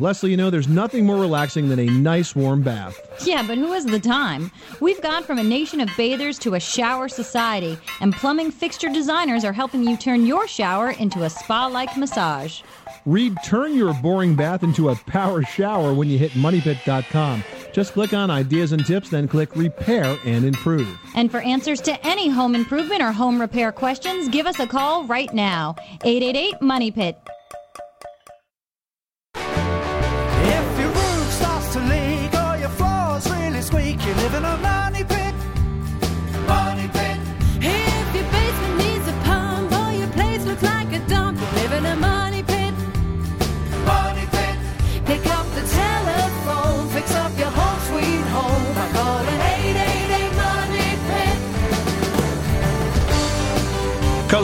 Leslie, you know, there's nothing more relaxing than a nice warm bath. Yeah, but who has the time? We've gone from a nation of bathers to a shower society, and plumbing fixture designers are helping you turn your shower into a spa like massage. Read Turn Your Boring Bath into a Power Shower when you hit MoneyPit.com. Just click on Ideas and Tips, then click Repair and Improve. And for answers to any home improvement or home repair questions, give us a call right now. 888 Money Pit.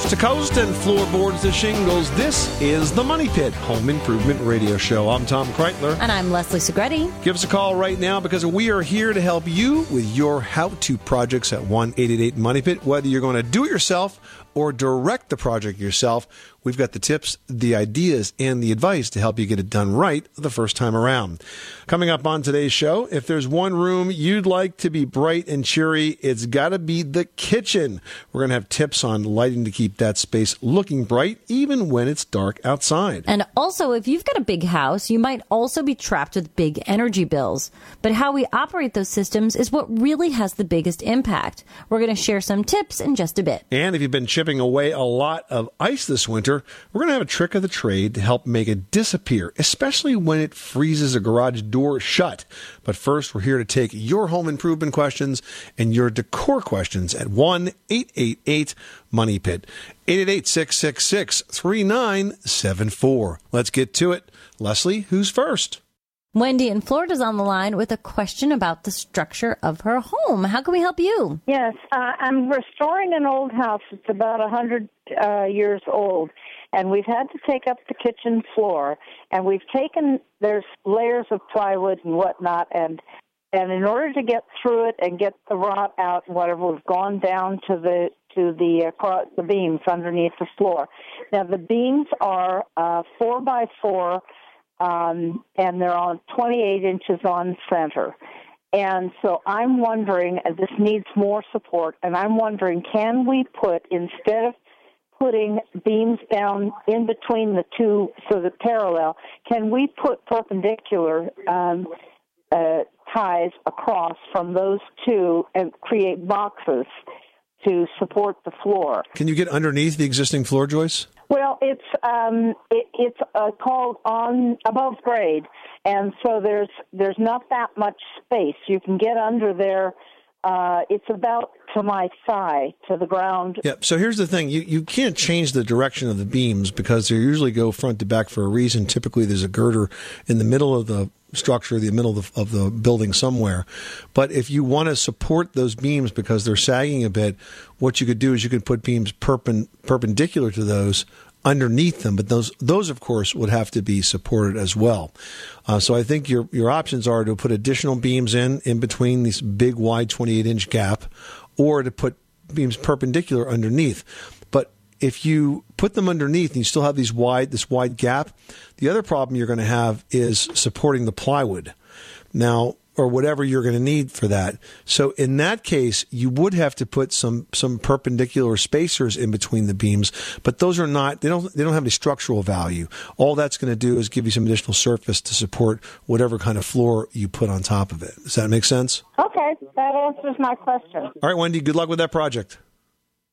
Coast to coast and floorboards to shingles, this is the Money Pit Home Improvement Radio Show. I'm Tom Kraeutler. And I'm Leslie Segrete. Give us a call right now because we are here to help you with your how to projects at 1 888 Money Pit. Whether you're going to do it yourself or direct the project yourself, we've got the tips, the ideas, and the advice to help you get it done right the first time around. Coming up on today's show, if there's one room you'd like to be bright and cheery, it's got to be the kitchen. We're going to have tips on lighting to keep that space looking bright even when it's dark outside. And also, if you've got a big house, you might also be trapped with big energy bills. But how we operate those systems is what really has the biggest impact. We're going to share some tips in just a bit. And if you've been chipping away a lot of ice this winter, we're going to have a trick of the trade to help make it disappear, especially when it freezes a garage door shut. But first, we're here to take your home improvement questions and your decor questions at 1 888 Money Pit. 888 666 3974. Let's get to it. Leslie, who's first? Wendy in Florida is on the line with a question about the structure of her home. How can we help you? Yes, uh, I'm restoring an old house. It's about a hundred uh, years old, and we've had to take up the kitchen floor. And we've taken there's layers of plywood and whatnot, and and in order to get through it and get the rot out and whatever, we've gone down to the to the uh, the beams underneath the floor. Now the beams are uh, four by four um, and they're on 28 inches on center. And so I'm wondering, this needs more support, and I'm wondering, can we put, instead of putting beams down in between the two so that parallel, can we put perpendicular um, uh, ties across from those two and create boxes to support the floor? Can you get underneath the existing floor joists? Well, it's um, it, it's uh, called on above grade, and so there's there's not that much space. You can get under there. Uh, it's about to my thigh to the ground. Yeah. So here's the thing: you you can't change the direction of the beams because they usually go front to back for a reason. Typically, there's a girder in the middle of the structure, the middle of the, of the building somewhere. But if you want to support those beams because they're sagging a bit, what you could do is you could put beams perpen, perpendicular to those underneath them, but those those of course would have to be supported as well. Uh, so I think your your options are to put additional beams in in between this big wide 28 inch gap, or to put beams perpendicular underneath. But if you put them underneath and you still have these wide this wide gap, the other problem you're going to have is supporting the plywood. Now, or whatever you're going to need for that. So in that case, you would have to put some some perpendicular spacers in between the beams, but those are not they don't they don't have any structural value. All that's going to do is give you some additional surface to support whatever kind of floor you put on top of it. Does that make sense? Okay, that answers my question. All right, Wendy, good luck with that project.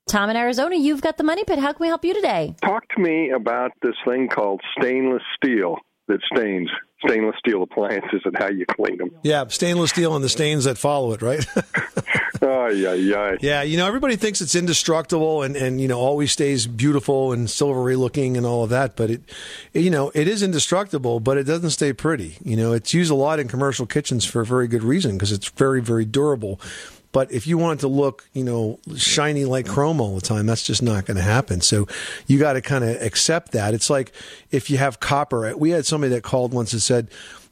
Tom in Arizona, you've got the money pit. How can we help you today? Talk to me about this thing called stainless steel that stains stainless steel appliances and how you clean them. Yeah, stainless steel and the stains that follow it, right? Oh, yeah, yeah. Yeah, you know, everybody thinks it's indestructible and, and you know always stays beautiful and silvery looking and all of that, but it, you know, it is indestructible, but it doesn't stay pretty. You know, it's used a lot in commercial kitchens for a very good reason because it's very very durable. But if you want to look, you know, shiny like chrome all the time, that's just not going to happen. So you got to kind of accept that. It's like if you have copper. We had somebody that called once and said,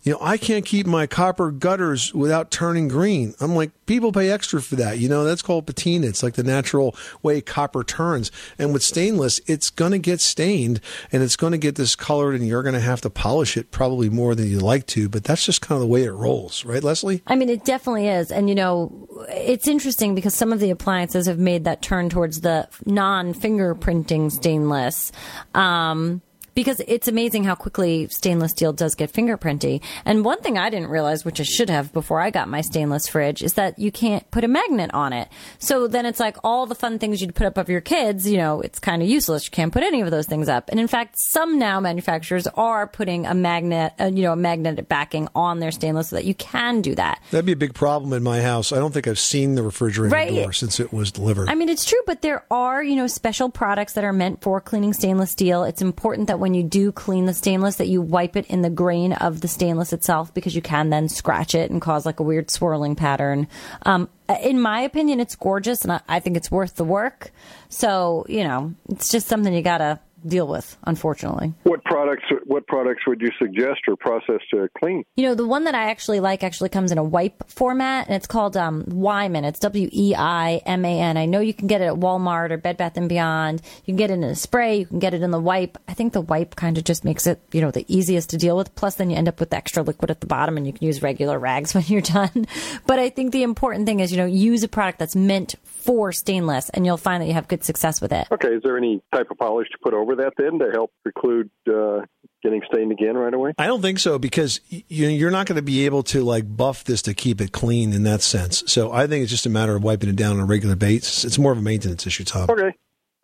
you know, I can't keep my copper gutters without turning green. I'm like, people pay extra for that. You know, that's called patina. It's like the natural way copper turns. And with stainless, it's going to get stained and it's going to get discolored and you're going to have to polish it probably more than you'd like to. But that's just kind of the way it rolls, right, Leslie? I mean, it definitely is. And, you know, it's interesting because some of the appliances have made that turn towards the non fingerprinting stainless. Um, because it's amazing how quickly stainless steel does get fingerprinty. And one thing I didn't realize, which I should have before I got my stainless fridge, is that you can't put a magnet on it. So then it's like all the fun things you'd put up of your kids, you know, it's kind of useless. You can't put any of those things up. And in fact, some now manufacturers are putting a magnet, uh, you know, a magnetic backing on their stainless so that you can do that. That'd be a big problem in my house. I don't think I've seen the refrigerator Right. door since it was delivered. I mean, it's true, but there are, you know, special products that are meant for cleaning stainless steel. It's important that when you do clean the stainless, that you wipe it in the grain of the stainless itself because you can then scratch it and cause like a weird swirling pattern. Um, in my opinion, it's gorgeous and I, I think it's worth the work. So, you know, it's just something you gotta deal with, unfortunately. What products? What products would you suggest or process to clean? You know, the one that I actually like actually comes in a wipe format, and it's called um, Weiman. It's W E I M A N. I know you can get it at Walmart or Bed Bath and Beyond. You can get it in a spray. You can get it in the wipe. I think the wipe kind of just makes it, you know, the easiest to deal with. Plus, then you end up with extra liquid at the bottom, and you can use regular rags when you're done. But I think the important thing is, you know, use a product that's meant for stainless, and you'll find that you have good success with it. Okay, is there any type of polish to put over that then to help preclude uh, getting stained again right away? I don't think so because you're not going to be able to like buff this to keep it clean in that sense. So I think it's just a matter of wiping it down on a regular basis. It's more of a maintenance issue, Tom. Okay,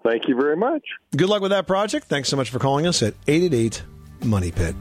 thank you very much. Good luck with that project. Thanks so much for calling us at 888 Money Pit.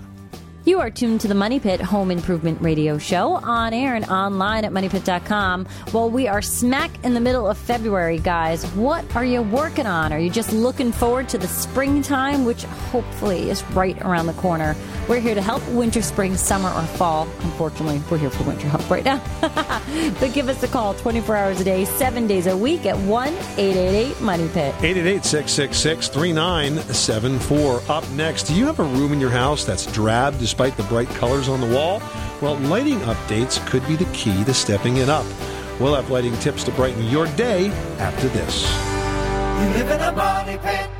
You are tuned to the Money Pit Home Improvement Radio Show on air and online at moneypit.com. Well, we are smack in the middle of February, guys. What are you working on? Are you just looking forward to the springtime, which hopefully is right around the corner? We're here to help winter, spring, summer, or fall. Unfortunately, we're here for winter help right now. but give us a call 24 hours a day, seven days a week at 1 888 Money Pit. 888 666 3974. Up next, do you have a room in your house that's drab the bright colors on the wall? Well, lighting updates could be the key to stepping it up. We'll have lighting tips to brighten your day after this. You live in a money pit.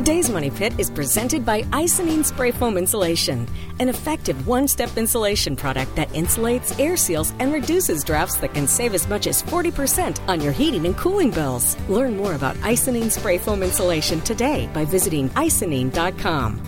Today's Money Pit is presented by Icynene Spray Foam Insulation, an effective one step insulation product that insulates, air seals, and reduces drafts that can save as much as 40% on your heating and cooling bills. Learn more about Icynene Spray Foam Insulation today by visiting icynene.com.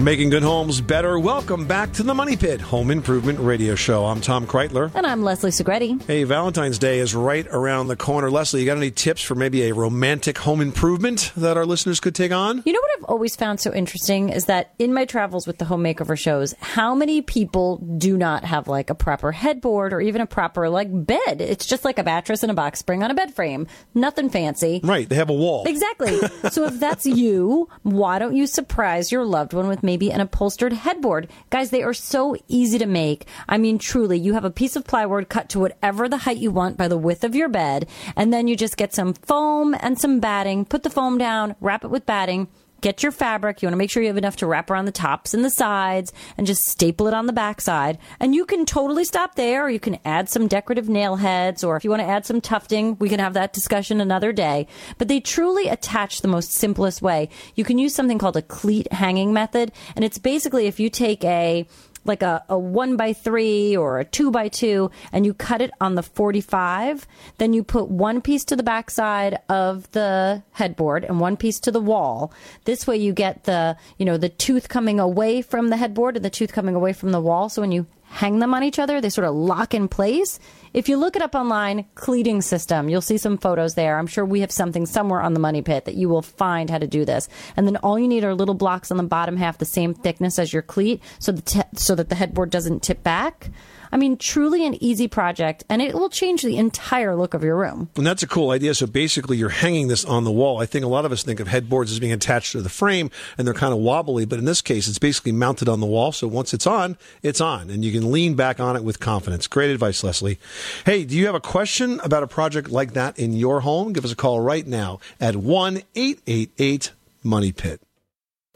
Making good homes better. Welcome back to the Money Pit Home Improvement Radio Show. I'm Tom Kraeutler. And I'm Leslie Segrete. Hey, Valentine's Day is right around the corner. Leslie, you got any tips for maybe a romantic home improvement that our listeners could take on? You know what I've always found so interesting is that in my travels with the home makeover shows, how many people do not have like a proper headboard or even a proper like bed? It's just like a mattress and a box spring on a bed frame. Nothing fancy. Right, they have a wall. Exactly. so if that's you, why don't you surprise your loved one with maybe an upholstered headboard? Guys, they are so easy to make. I mean, truly, you have a piece of plywood cut to whatever the height you want by the width of your bed, and then you just get some foam and some batting, put the foam down, wrap it with batting. Get your fabric. You want to make sure you have enough to wrap around the tops and the sides and just staple it on the backside. And you can totally stop there or you can add some decorative nail heads or if you want to add some tufting, we can have that discussion another day. But they truly attach the most simplest way. You can use something called a cleat hanging method. And it's basically if you take a like a, a one by three or a two by two and you cut it on the 45, then you put one piece to the backside of the headboard and one piece to the wall. This way you get the, you know, the tooth coming away from the headboard and the tooth coming away from the wall. So when you hang them on each other, they sort of lock in place. If you look it up online, cleating system, you'll see some photos there. I'm sure we have something somewhere on the money pit that you will find how to do this. And then all you need are little blocks on the bottom half the same thickness as your cleat so, the t- so that the headboard doesn't tip back. I mean, truly an easy project, and it will change the entire look of your room. And that's a cool idea. So basically, you're hanging this on the wall. I think a lot of us think of headboards as being attached to the frame and they're kind of wobbly, but in this case, it's basically mounted on the wall. So once it's on, it's on, and you can lean back on it with confidence. Great advice, Leslie. Hey, do you have a question about a project like that in your home? Give us a call right now at 1 888 Money Pit.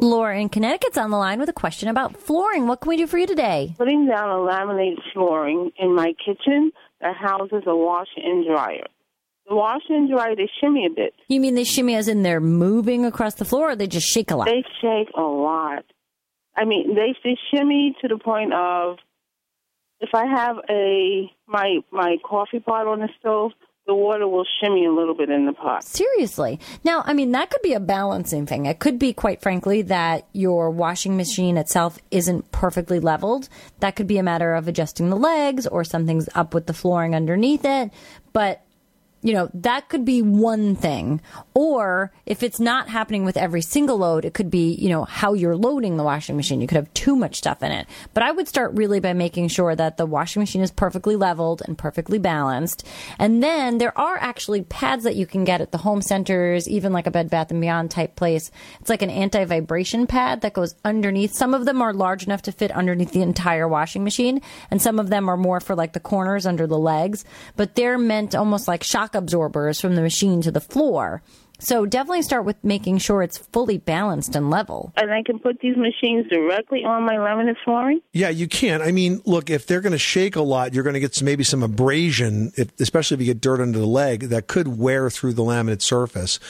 Laura in Connecticut's on the line with a question about flooring. What can we do for you today? Putting down a laminated flooring in my kitchen that houses a washer and dryer. The washer and dryer, they shimmy a bit. You mean they shimmy as in they're moving across the floor or they just shake a lot? They shake a lot. I mean, they, they shimmy to the point of if I have a my my coffee pot on the stove, the water will shimmy a little bit in the pot. Seriously. Now, I mean, that could be a balancing thing. It could be, quite frankly, that your washing machine itself isn't perfectly leveled. That could be a matter of adjusting the legs or something's up with the flooring underneath it. But you know, that could be one thing. Or if it's not happening with every single load, it could be, you know, how you're loading the washing machine. You could have too much stuff in it. But I would start really by making sure that the washing machine is perfectly leveled and perfectly balanced. And then there are actually pads that you can get at the home centers, even like a Bed Bath and Beyond type place. It's like an anti vibration pad that goes underneath. Some of them are large enough to fit underneath the entire washing machine, and some of them are more for like the corners under the legs. But they're meant almost like shock absorbers from the machine to the floor. So definitely start with making sure it's fully balanced and level. And I can put these machines directly on my laminate flooring? Yeah, you can. I mean, look, if they're going to shake a lot, you're going to get some, maybe some abrasion, if, especially if you get dirt under the leg, that could wear through the laminate surface.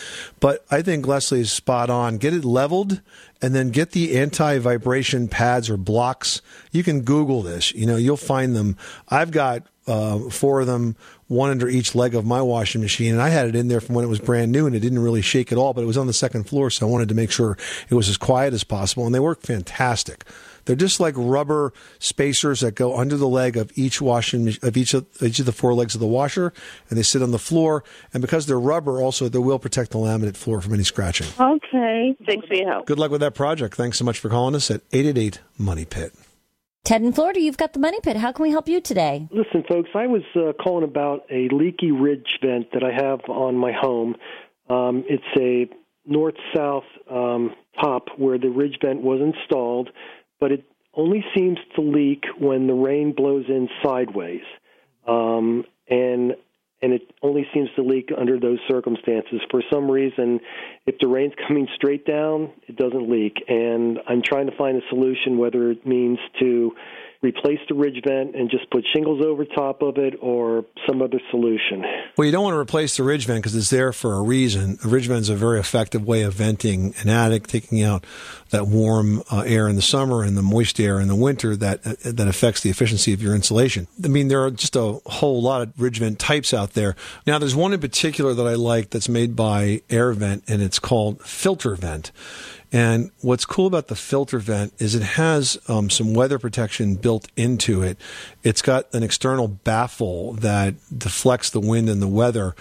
But I think Leslie is spot on. Get it leveled and then get the anti vibration pads or blocks. You can Google this. You know, you'll find them. I've got uh, four of them, one under each leg of my washing machine. And I had it in there from when it was brand new and it didn't really shake at all, but it was on the second floor. So I wanted to make sure it was as quiet as possible. And they work fantastic. They're just like rubber spacers that go under the leg of each washing of each of each of the four legs of the washer, and they sit on the floor. And because they're rubber, also they will protect the laminate floor from any scratching. Okay. Thanks for your help. Good luck with that project. Thanks so much for calling us at eight eight eight Money Pit. Ted in Florida, you've got the money pit. How can we help you today? Listen, folks, I was uh, calling about a leaky ridge vent that I have on my home. Um, it's a north south um, top where the ridge vent was installed, but it only seems to leak when the rain blows in sideways. Um, and and it only seems to leak under those circumstances. For some reason, if the rain's coming straight down, it doesn't leak. And I'm trying to find a solution, whether it means to replace the ridge vent and just put shingles over top of it or some other solution. Well, you don't want to replace the ridge vent because it's there for a reason. A ridge vent is a very effective way of venting an attic, taking out that warm uh, air in the summer and the moist air in the winter that uh, that affects the efficiency of your insulation. I mean, there are just a whole lot of ridge vent types out there. Now, there's one in particular that I like that's made by Air Vent, and it's called Filter Vent. And what's cool about the filter vent is it has um, some weather protection built into it. It's got an external baffle that deflects the wind and the weather,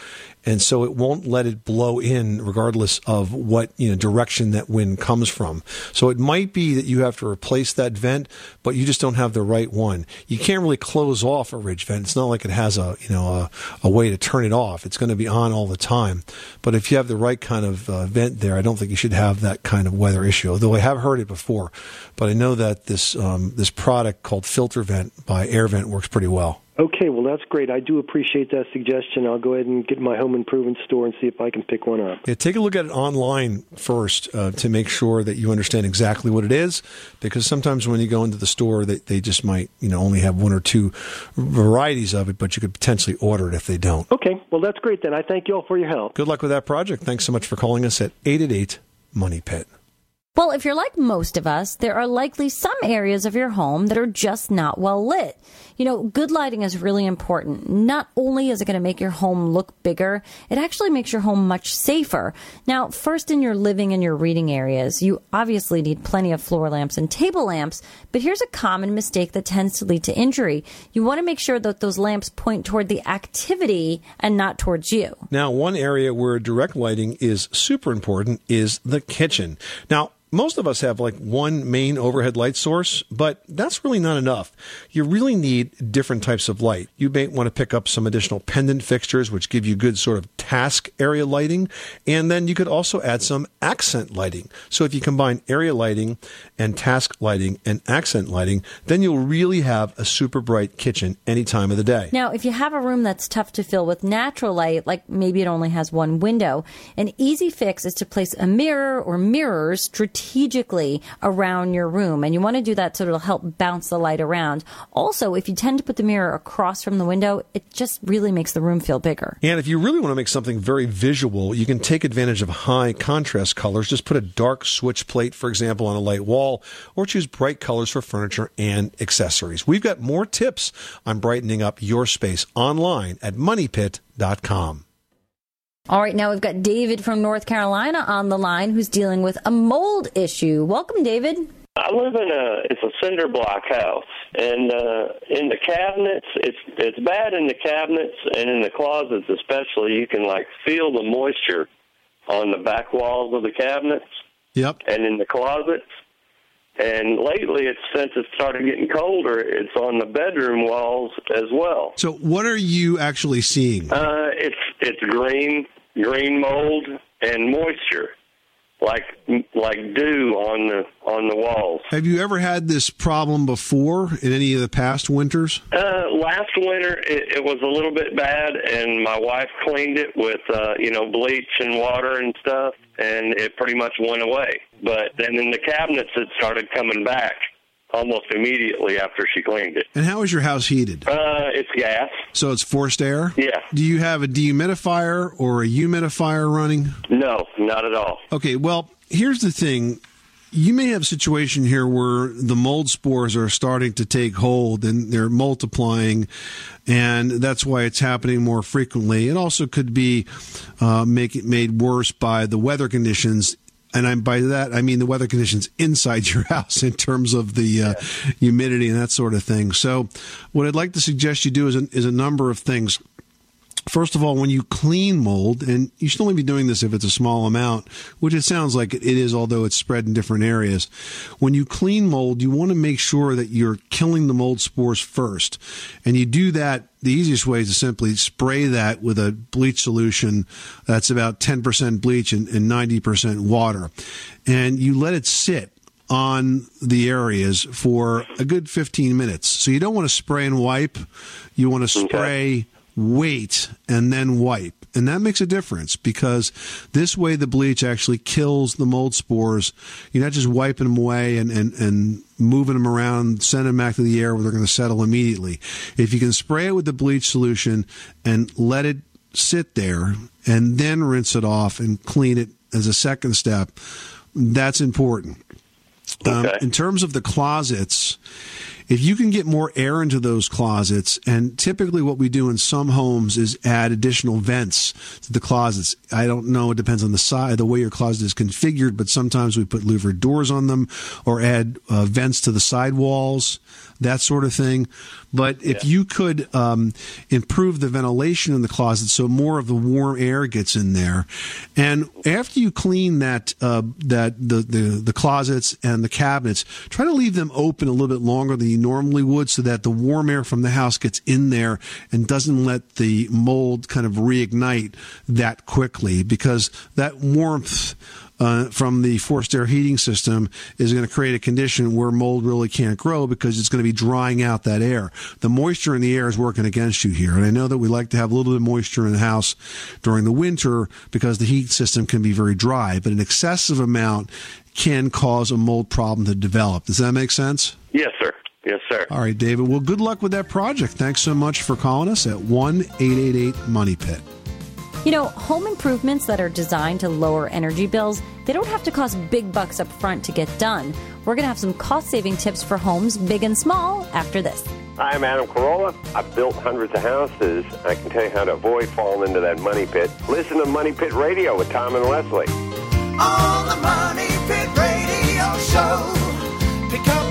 and so it won't let it blow in regardless of what you know direction that wind comes from. So it might be that you have to replace that vent, but you just don't have the right one. You can't really close off a ridge vent. It's not like it has a you know a, a way to turn it off. It's going to be on all the time. But if you have the right kind of uh, vent there, I don't think you should have that kind of weather issue. Although I have heard it before, but I know that this um, this product called Filter Vent by Air Vent works pretty well. Okay, well that's great. I do appreciate that suggestion. I'll go ahead and get my home improvement store and see if I can pick one up. Yeah, take a look at it online first uh, to make sure that you understand exactly what it is, because sometimes when you go into the store, they, they just might you know only have one or two varieties of it, but you could potentially order it if they don't. Okay, well that's great then. I thank you all for your help. Good luck with that project. Thanks so much for calling us at eight eight eight Money Pit. Well, if you're like most of us, there are likely some areas of your home that are just not well lit. You know, good lighting is really important. Not only is it going to make your home look bigger, it actually makes your home much safer. Now, first in your living and your reading areas, you obviously need plenty of floor lamps and table lamps, but here's a common mistake that tends to lead to injury. You want to make sure that those lamps point toward the activity and not towards you. Now, one area where direct lighting is super important is the kitchen. Now, most of us have like one main overhead light source, but that's really not enough. You really need different types of light. You may want to pick up some additional pendant fixtures, which give you good sort of task area lighting. And then you could also add some accent lighting. So if you combine area lighting and task lighting and accent lighting, then you'll really have a super bright kitchen any time of the day. Now, if you have a room that's tough to fill with natural light, like maybe it only has one window, an easy fix is to place a mirror or mirrors strategically around your room. And you want to do that so it'll help bounce the light around. Also, if you tend to put the mirror across from the window, it just really makes the room feel bigger. And if you really want to make something very visual, you can take advantage of high contrast colors. Just put a dark switch plate, for example, on a light wall, or choose bright colors for furniture and accessories. We've got more tips on brightening up your space online at moneypit.com. All right, now we've got David from North Carolina on the line who's dealing with a mold issue. Welcome, David. I live in a it's a cinder block house, and uh, in the cabinets, it's it's bad in the cabinets and in the closets especially. You can like feel the moisture on the back walls of the cabinets. Yep. And in the closets. And lately, it's since it started getting colder, it's on the bedroom walls as well. So, what are you actually seeing? Uh, it's it's green, green mold, and moisture, like like dew on the on the walls. Have you ever had this problem before in any of the past winters? Uh, last winter, it, it was a little bit bad, and my wife cleaned it with uh, you know bleach and water and stuff, and it pretty much went away. But then in the cabinets, it started coming back almost immediately after she cleaned it. And how is your house heated? Uh, it's gas. So it's forced air? Yeah. Do you have a dehumidifier or a humidifier running? No, not at all. Okay, well, here's the thing. You may have a situation here where the mold spores are starting to take hold and they're multiplying, and that's why it's happening more frequently. It also could be uh, make it made worse by the weather conditions and I'm by that I mean the weather conditions inside your house in terms of the uh, humidity and that sort of thing. So, what I'd like to suggest you do is a, is a number of things. First of all, when you clean mold, and you should only be doing this if it's a small amount, which it sounds like it is, although it's spread in different areas. When you clean mold, you want to make sure that you're killing the mold spores first. And you do that, the easiest way is to simply spray that with a bleach solution that's about 10% bleach and, and 90% water. And you let it sit on the areas for a good 15 minutes. So you don't want to spray and wipe. You want to spray, wait, and then wipe. And that makes a difference because this way the bleach actually kills the mold spores. You're not just wiping them away and, and, and moving them around, sending them back to the air where they're going to settle immediately. If you can spray it with the bleach solution and let it sit there and then rinse it off and clean it as a second step, that's important. Um, in terms of the closets, if you can get more air into those closets, and typically what we do in some homes is add additional vents to the closets. I don't know; it depends on the size, the way your closet is configured. But sometimes we put louvered doors on them, or add uh, vents to the side walls, that sort of thing. But if you could um, improve the ventilation in the closet so more of the warm air gets in there, and after you clean that uh, that the, the the closets and the cabinets, try to leave them open a little bit longer than you normally would, so that the warm air from the house gets in there and doesn't let the mold kind of reignite that quickly, because that warmth uh, from the forced air heating system is going to create a condition where mold really can't grow because it's going to be drying out that air. The moisture in the air is working against you here. And I know that we like to have a little bit of moisture in the house during the winter because the heat system can be very dry, but an excessive amount can cause a mold problem to develop. Does that make sense? Yes, sir. Yes, sir. All right, David. Well, good luck with that project. Thanks so much for calling us at 1 888 Money Pit. You know, home improvements that are designed to lower energy bills, they don't have to cost big bucks up front to get done. We're going to have some cost saving tips for homes, big and small, after this. Hi, I'm Adam Carolla. I've built hundreds of houses. I can tell you how to avoid falling into that money pit. Listen to Money Pit Radio with Tom and Leslie. On the Money Pit Radio Show. Pick up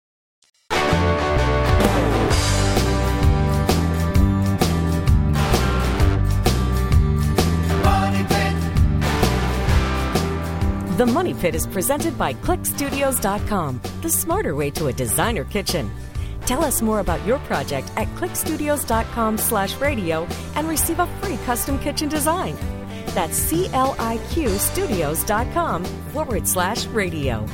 The Money Pit is presented by CliqStudios.com, the smarter way to a designer kitchen. Tell us more about your project at cliqstudios.com slash radio and receive a free custom kitchen design. That's C-L-I-Q studios.com forward slash radio.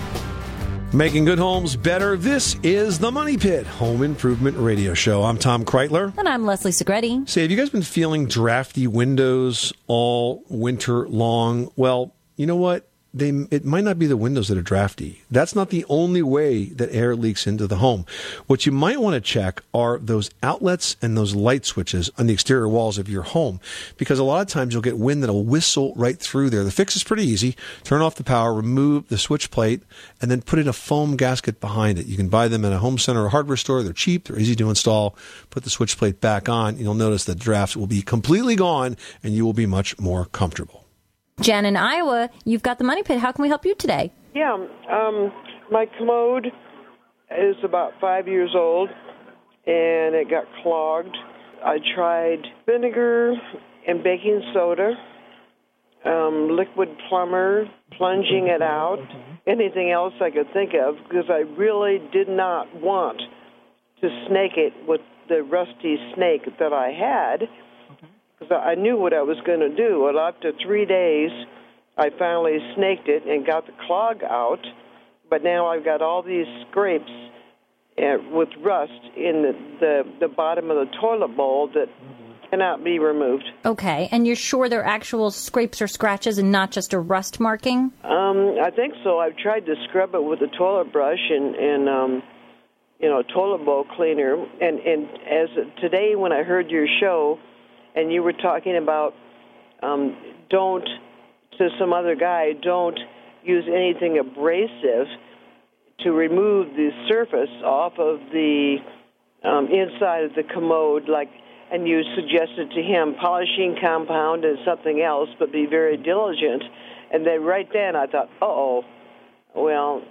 Making good homes better. This is the Money Pit Home Improvement Radio Show. I'm Tom Kraeutler. And I'm Leslie Segrete. Say, have you guys been feeling drafty windows all winter long? Well, you know what? They, it might not be the windows that are drafty. That's not the only way that air leaks into the home. What you might want to check are those outlets and those light switches on the exterior walls of your home, because a lot of times you'll get wind that'll whistle right through there. The fix is pretty easy. Turn off the power, remove the switch plate, and then put in a foam gasket behind it. You can buy them at a home center or hardware store. They're cheap. They're easy to install. Put the switch plate back on. You'll notice that drafts will be completely gone and you will be much more comfortable. Jen in Iowa, you've got the Money Pit. How can we help you today? Yeah, um, my commode is about five years old, and it got clogged. I tried vinegar and baking soda, um, liquid plumber, plunging it out, anything else I could think of, because I really did not want to snake it with the rusty snake that I had, because I knew what I was going to do. Well, after three days, I finally snaked it and got the clog out, but now I've got all these scrapes uh, with rust in the, the the bottom of the toilet bowl that cannot be removed. Okay, and you're sure they're actual scrapes or scratches and not just a rust marking? Um, I think so. I've tried to scrub it with a toilet brush and and um, you know toilet bowl cleaner. And and as today when I heard your show, and you were talking about um, don't to some other guy, don't use anything abrasive to remove the surface off of the um, inside of the commode, like. And you suggested to him polishing compound and something else, but be very diligent. And then right then I thought, oh, well,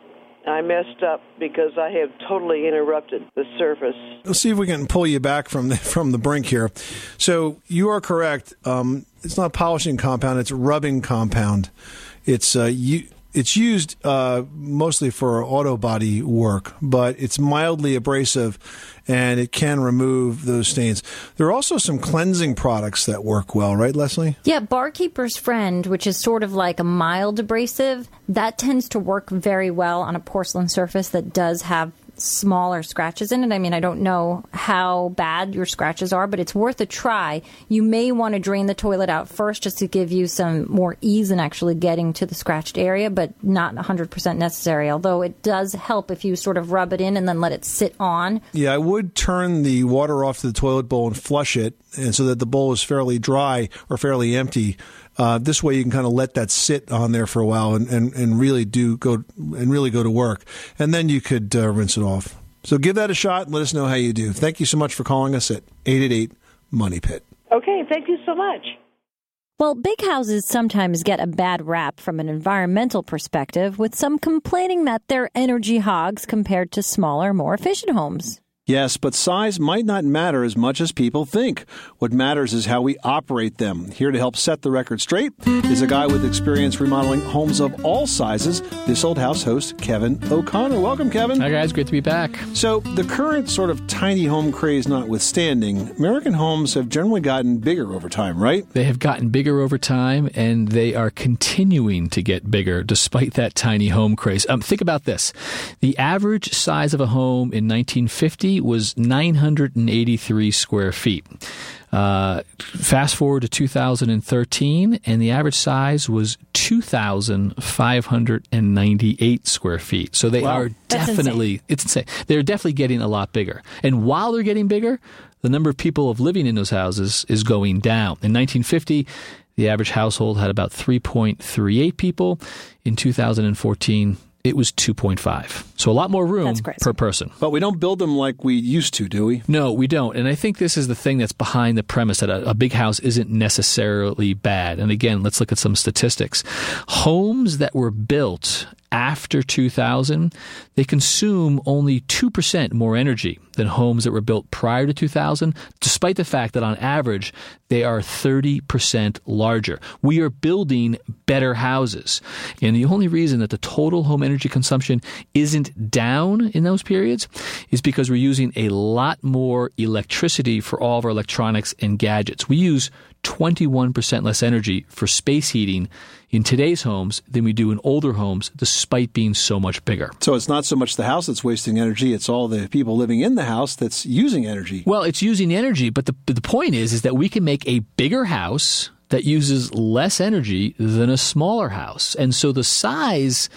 I messed up because I have totally interrupted the surface. Let's see if we can pull you back from the, from the brink here. So you are correct. Um, it's not polishing compound; it's rubbing compound. It's uh, you, it's used uh, mostly for auto body work, but it's mildly abrasive, and it can remove those stains. There are also some cleansing products that work well, right, Leslie? Yeah, Barkeeper's Friend, which is sort of like a mild abrasive, that tends to work very well on a porcelain surface that does have smaller scratches in it. I mean, I don't know how bad your scratches are, but it's worth a try. You may want to drain the toilet out first just to give you some more ease in actually getting to the scratched area, but not 100% necessary, although it does help if you sort of rub it in and then let it sit on. Yeah, I would turn the water off to the toilet bowl and flush it, and so that the bowl is fairly dry or fairly empty. Uh, this way, you can kind of let that sit on there for a while and, and, and really do go and really go to work, and then you could uh, rinse it off. So give that a shot and let us know how you do. Thank you so much for calling us at eight eight eight Money Pit. Okay, thank you so much. Well, big houses sometimes get a bad rap from an environmental perspective, with some complaining that they're energy hogs compared to smaller, more efficient homes. Yes, but size might not matter as much as people think. What matters is how we operate them. Here to help set the record straight is a guy with experience remodeling homes of all sizes, this old house host, Kevin O'Connor. Welcome, Kevin. Hi, guys. Great to be back. So, the current sort of tiny home craze notwithstanding, American homes have generally gotten bigger over time, right? They have gotten bigger over time, and they are continuing to get bigger despite that tiny home craze. Um, think about this the average size of a home in 1950 was 983 square feet. Uh, fast forward to 2013, and the average size was 2,598 square feet. So they Wow. are That's definitely, insane. it's insane. They're definitely getting a lot bigger. And while they're getting bigger, the number of people of living in those houses is going down. In 1950, the average household had about 3.38 people. In 2014, it was 2.5. So a lot more room per person. But we don't build them like we used to, do we? No, we don't. And I think this is the thing that's behind the premise that a, a big house isn't necessarily bad. And again, let's look at some statistics. Homes that were built after 2000, they consume only 2% more energy than homes that were built prior to 2000, despite the fact that on average, they are 30% larger. We are building better houses. And the only reason that the total home energy consumption isn't down in those periods is because we're using a lot more electricity for all of our electronics and gadgets. We use 21% less energy for space heating in today's homes than we do in older homes, despite being so much bigger. So it's not so much the house that's wasting energy, it's all the people living in the house that's using energy. Well, it's using energy, but the, the point is, is that we can make a bigger house that uses less energy than a smaller house. And so the size,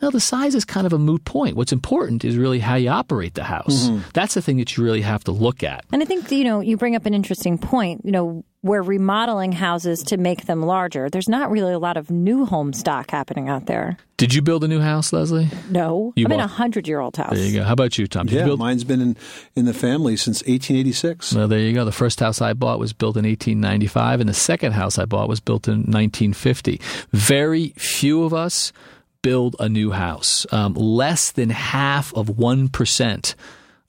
well, the size is kind of a moot point. What's important is really how you operate the house. Mhm. That's the thing that you really have to look at. And I think, you know, you bring up an interesting point. You know, we're remodeling houses to make them larger. There's not really a lot of new home stock happening out there. Did you build a new house, Leslie? No. You I'm in a hundred year old house. There you go. How about you, Tom? Did yeah, you build? mine's been in, in the family since 1886. Well, there you go. The first house I bought was built in 1895, and the second house I bought was built in 1950. Very few of us build a new house. Um, less than half of 1%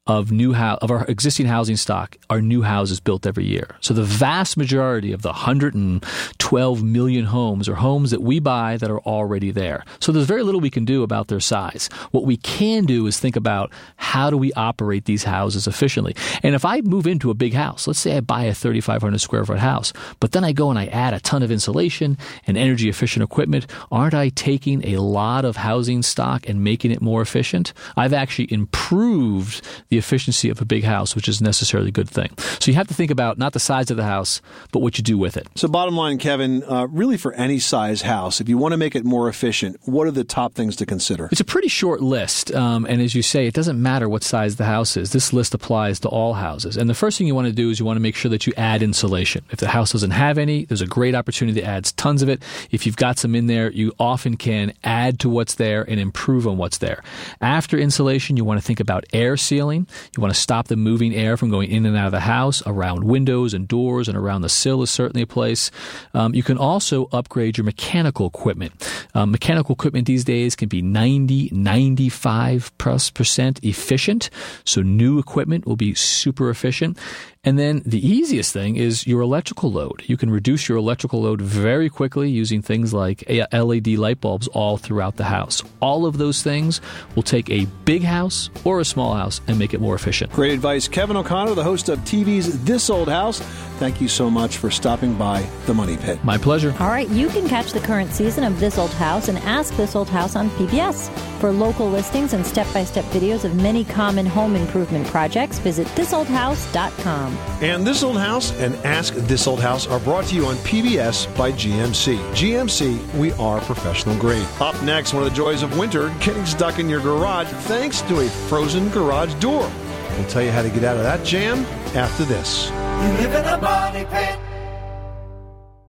of new house of our existing housing stock are new houses built every year. So the vast majority of the 112 million homes are homes that we buy that are already there. So there's very little we can do about their size. What we can do is think about how do we operate these houses efficiently. And if I move into a big house, let's say I buy a 3500 square foot house, but then I go and I add a ton of insulation and energy efficient equipment, aren't I taking a lot of housing stock and making it more efficient? I've actually improved the efficiency of a big house, which is necessarily a good thing. So you have to think about not the size of the house, but what you do with it. So, bottom line, Kevin, uh, really for any size house, if you want to make it more efficient, what are the top things to consider? It's a pretty short list, um, and as you say, it doesn't matter what size the house is. This list applies to all houses. And the first thing you want to do is you want to make sure that you add insulation. If the house doesn't have any, there's a great opportunity to add tons of it. If you've got some in there, you often can add to what's there and improve on what's there. After insulation, you want to think about air sealing. You want to stop the moving air from going in and out of the house, around windows and doors, and around the sill is certainly a place. Um, you can also upgrade your mechanical equipment. Um, mechanical equipment these days can be 90, 95 plus percent efficient. So new equipment will be super efficient. And then the easiest thing is your electrical load. You can reduce your electrical load very quickly using things like LED light bulbs all throughout the house. All of those things will take a big house or a small house and make it more efficient. Great advice. Kevin O'Connor, the host of TV's This Old House, thank you so much for stopping by the Money Pit. My pleasure. All right, you can catch the current season of This Old House and Ask This Old House on PBS. For local listings and step by step videos of many common home improvement projects, visit thisoldhouse.com. And This Old House and Ask This Old House are brought to you on PBS by GMC. GMC, we are professional grade. Up next, one of the joys of winter, getting stuck in your garage thanks to a frozen garage door. We'll tell you how to get out of that jam after this. You live in a money pit.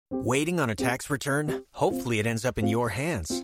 Waiting on a tax return? Hopefully, it ends up in your hands.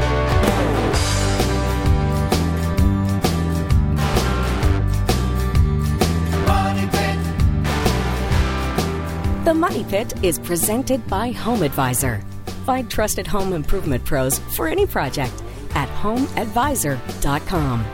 The Money Pit is presented by Home Advisor. Find trusted home improvement pros for any project at homeadvisor.com.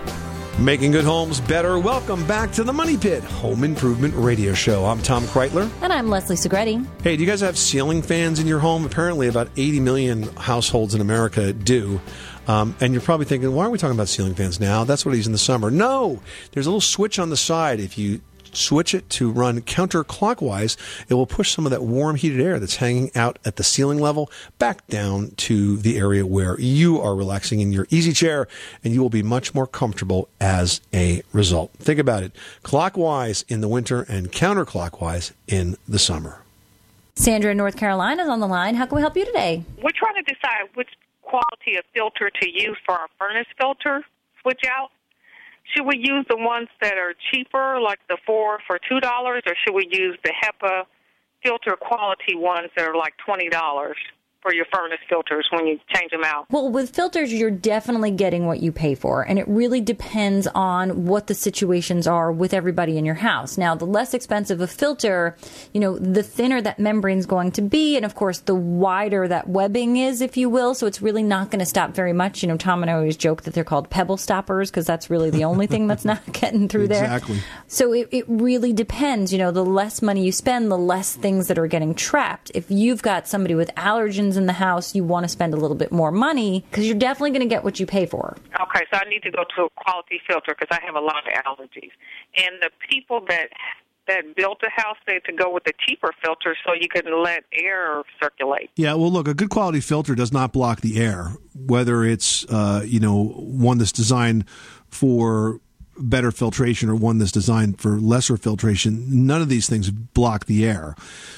Making good homes better. Welcome back to the Money Pit Home Improvement Radio Show. I'm Tom Kraeutler. And I'm Leslie Segrete. Hey, do you guys have ceiling fans in your home? Apparently, about 80 million households in America do. Um, and you're probably thinking, why are we talking about ceiling fans now? That's what he's in the summer. No, there's a little switch on the side. If you switch it to run counterclockwise, it will push some of that warm, heated air that's hanging out at the ceiling level back down to the area where you are relaxing in your easy chair, and you will be much more comfortable as a result. Think about it clockwise in the winter and counterclockwise in the summer. Sandra in North Carolina is on the line. How can we help you today? We're trying to decide which quality of filter to use for our furnace filter switch out. Should we use the ones that are cheaper, like the four for two dollars, or should we use the HEPA filter quality ones that are like twenty dollars for your furnace filters when you change them out? Well, with filters, you're definitely getting what you pay for, and it really depends on what the situations are with everybody in your house. Now, the less expensive a filter, you know, the thinner that membrane's going to be, and of course, the wider that webbing is, if you will. So it's really not going to stop very much. You know, Tom and I always joke that they're called pebble stoppers because that's really the only thing that's not getting through there. Exactly. So it, it really depends. You know, the less money you spend, the less things that are getting trapped. If you've got somebody with allergens in the house, you want to spend a little bit more money because you're definitely going to get what you pay for. Okay, so I need to go to a quality filter because I have a lot of allergies. And the people that that built the house said to go with a cheaper filter so you can let air circulate. Yeah, well, look, a good quality filter does not block the air, whether it's uh, you know one that's designed for better filtration or one that's designed for lesser filtration. None of these things block the air.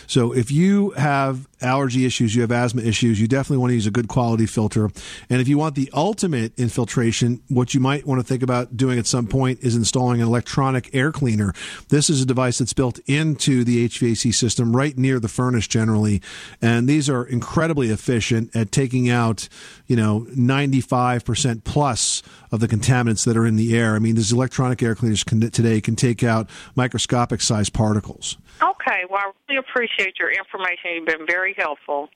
So if you have allergy issues, you have asthma issues, you definitely want to use a good quality filter. And if you want the ultimate infiltration, what you might want to think about doing at some point is installing an electronic air cleaner. This is a device that's built into the HVAC system right near the furnace generally. And these are incredibly efficient at taking out, you know, 95% plus of the contaminants that are in the air. I mean, these electronic air cleaners can, today can take out microscopic sized particles. Okay, well, I really appreciate your information. You've been very helpful.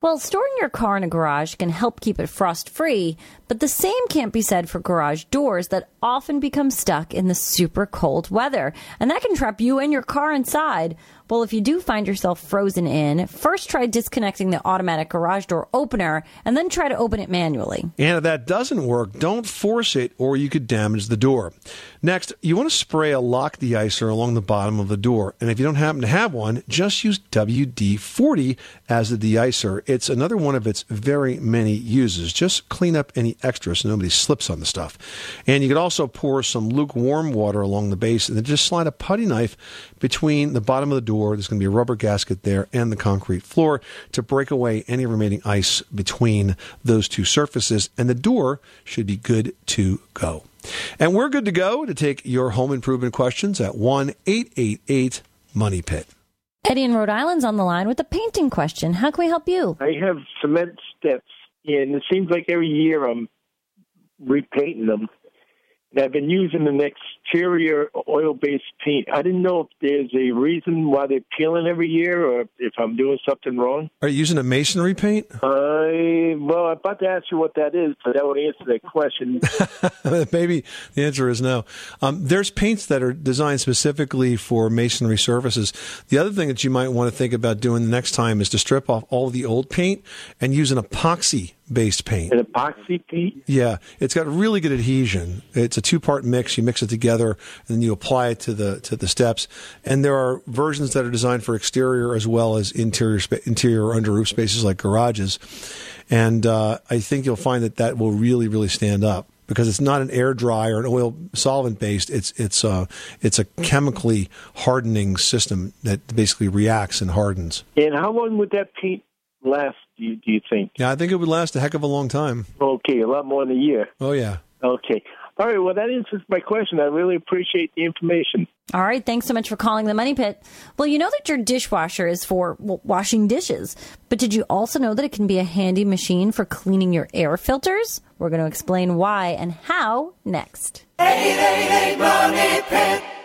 Well, storing your car in a garage can help keep it frost free, but the same can't be said for garage doors that often become stuck in the super cold weather. And that can trap you and your car inside. Well, if you do find yourself frozen in, first try disconnecting the automatic garage door opener and then try to open it manually. And if that doesn't work, don't force it or you could damage the door. Next, you want to spray a lock deicer along the bottom of the door. And if you don't happen to have one, just use WD 40 as the deicer. It's another one of its very many uses. Just clean up any extra so nobody slips on the stuff. And you could also pour some lukewarm water along the base and then just slide a putty knife between the bottom of the door. There's going to be a rubber gasket there and the concrete floor to break away any remaining ice between those two surfaces. And the door should be good to go. And we're good to go to take your home improvement questions at 1 888 Money Pit. Eddie in Rhode Island's on the line with a painting question. How can we help you? I have cement steps, and it seems like every year I'm repainting them. And I've been using an exterior oil-based paint. I didn't know if there's a reason why they're peeling every year, or if I'm doing something wrong. Are you using a masonry paint? I well, I'm about to ask you what that is, but that would answer that question. Maybe the answer is no. Um, there's paints that are designed specifically for masonry surfaces. The other thing that you might want to think about doing the next time is to strip off all the old paint and use an epoxy based paint. An epoxy paint? Yeah, it's got really good adhesion. It's a two part mix. You mix it together and then you apply it to the to the steps. And there are versions that are designed for exterior as well as interior spa- interior or under roof spaces like garages. And uh, I think you'll find that that will really really stand up. because it's not an air dry or an oil solvent based. It's it's a it's a chemically hardening system that basically reacts and hardens. And how long would that paint last? Do you, do you think? Yeah, I think it would last a heck of a long time. Okay, a lot more than a year. Oh yeah. Okay. All right. Well, that answers my question. I really appreciate the information. All right, thanks so much for calling the Money Pit. Well, you know that your dishwasher is for well, washing dishes, but did you also know that it can be a handy machine for cleaning your air filters? We're going to explain why and how next. 888 Money Pit.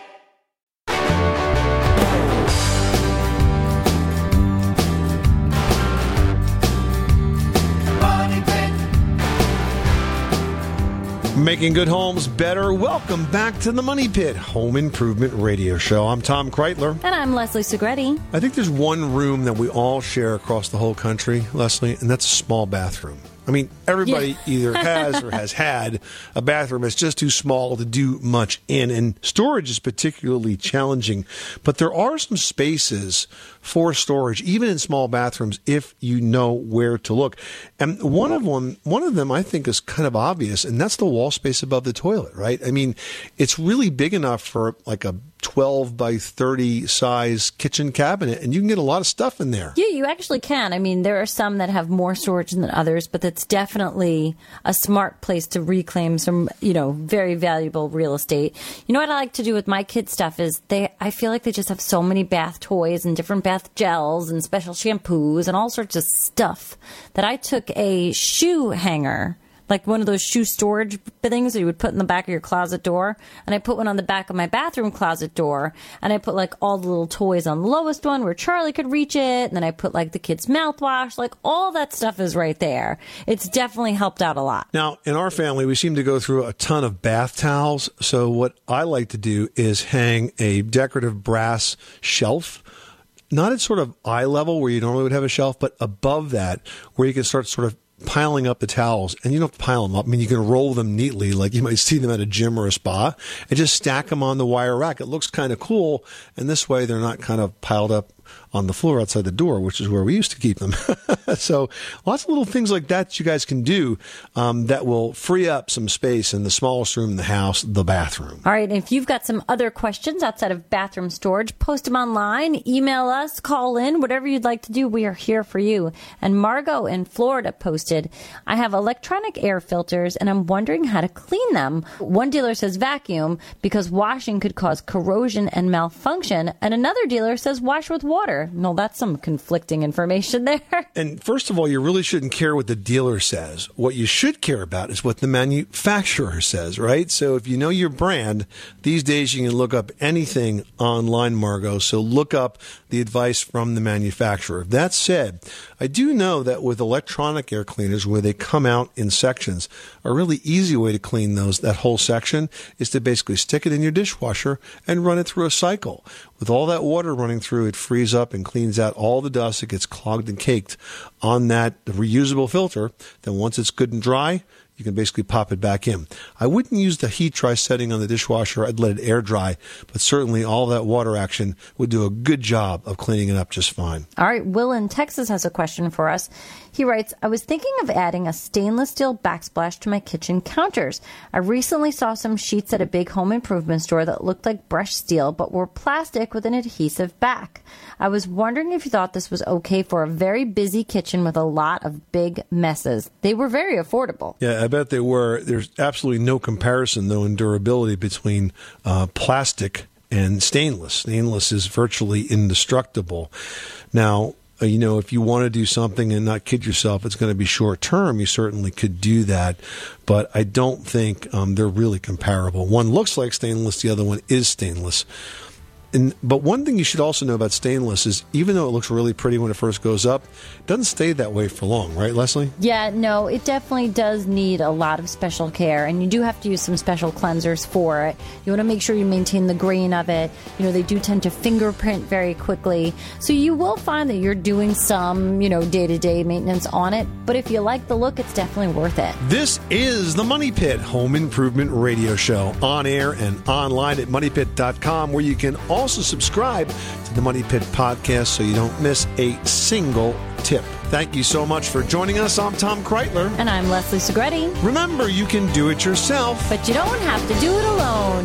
Making good homes better. Welcome back to the Money Pit Home Improvement Radio Show. I'm Tom Kraeutler. And I'm Leslie Segrete. I think there's one room that we all share across the whole country, Leslie, and that's a small bathroom. I mean, everybody Yeah. either has or has had a bathroom that's just too small to do much in, and storage is particularly challenging. But there are some spaces for storage, even in small bathrooms, if you know where to look. And one of them, one of them, I think, is kind of obvious, and that's the wall space above the toilet. Right? I mean, it's really big enough for like a 12 by 30 size kitchen cabinet, and you can get a lot of stuff in there. Yeah, you actually can. I mean, there are some that have more storage than others, but it's definitely a smart place to reclaim some, you know, very valuable real estate. You know what I like to do with my kids' stuff is they, I feel like they just have so many bath toys and different bath gels and special shampoos and all sorts of stuff that I took a shoe hanger like one of those shoe storage things that you would put in the back of your closet door. And I put one on the back of my bathroom closet door. And I put like all the little toys on the lowest one where Charlie could reach it. And then I put like the kids' mouthwash. Like all that stuff is right there. It's definitely helped out a lot. Now, in our family, we seem to go through a ton of bath towels. So, what I like to do is hang a decorative brass shelf, not at sort of eye level where you normally would have a shelf, but above that where you can start sort of piling up the towels. And you don't have to pile them up. I mean, you can roll them neatly like you might see them at a gym or a spa and just stack them on the wire rack. It looks kind of cool. And this way, they're not kind of piled up on the floor outside the door, which is where we used to keep them. so lots of little things like that you guys can do um, that will free up some space in the smallest room in the house, the bathroom. All right. If you've got some other questions outside of bathroom storage, post them online, email us, call in, whatever you'd like to do. We are here for you. And Margot in Florida posted, I have electronic air filters and I'm wondering how to clean them. One dealer says vacuum because washing could cause corrosion and malfunction. And another dealer says wash with water. No, that's some conflicting information there. And first of all, you really shouldn't care what the dealer says. What you should care about is what the manufacturer says, right? So if you know your brand, these days you can look up anything online, Margot. So look up the advice from the manufacturer. That said, I do know that with electronic air cleaners, where they come out in sections, a really easy way to clean those, that whole section, is to basically stick it in your dishwasher and run it through a cycle. With all that water running through, it frees up and cleans out all the dust that gets clogged and caked on that reusable filter. Then once it's good and dry, you can basically pop it back in. I wouldn't use the heat dry setting on the dishwasher. I'd let it air dry, but certainly all that water action would do a good job of cleaning it up just fine. All right, Will in Texas has a question for us. He writes, I was thinking of adding a stainless steel backsplash to my kitchen counters. I recently saw some sheets at a big home improvement store that looked like brushed steel but were plastic with an adhesive back. I was wondering if you thought this was okay for a very busy kitchen with a lot of big messes. They were very affordable. Yeah, I bet they were. There's absolutely no comparison, though, in durability between uh, plastic and stainless. Stainless is virtually indestructible. Now, you know, if you want to do something and not kid yourself, it's going to be short term. You certainly could do that, but I don't think um, they're really comparable. One looks like stainless, the other one is stainless. And, but one thing you should also know about stainless is even though it looks really pretty when it first goes up, it doesn't stay that way for long, right, Leslie? Yeah, no, it definitely does need a lot of special care, and you do have to use some special cleansers for it. You want to make sure you maintain the grain of it. You know, they do tend to fingerprint very quickly, so you will find that you're doing some, you know, day to day maintenance on it. But if you like the look, it's definitely worth it. This is the Money Pit Home Improvement Radio Show on air and online at moneypit.com, where you can also subscribe to the Money Pit podcast so you don't miss a single tip. Thank you so much for joining us. I'm Tom Kraeutler. And I'm Leslie Segrete. Remember, you can do it yourself, but you don't have to do it alone.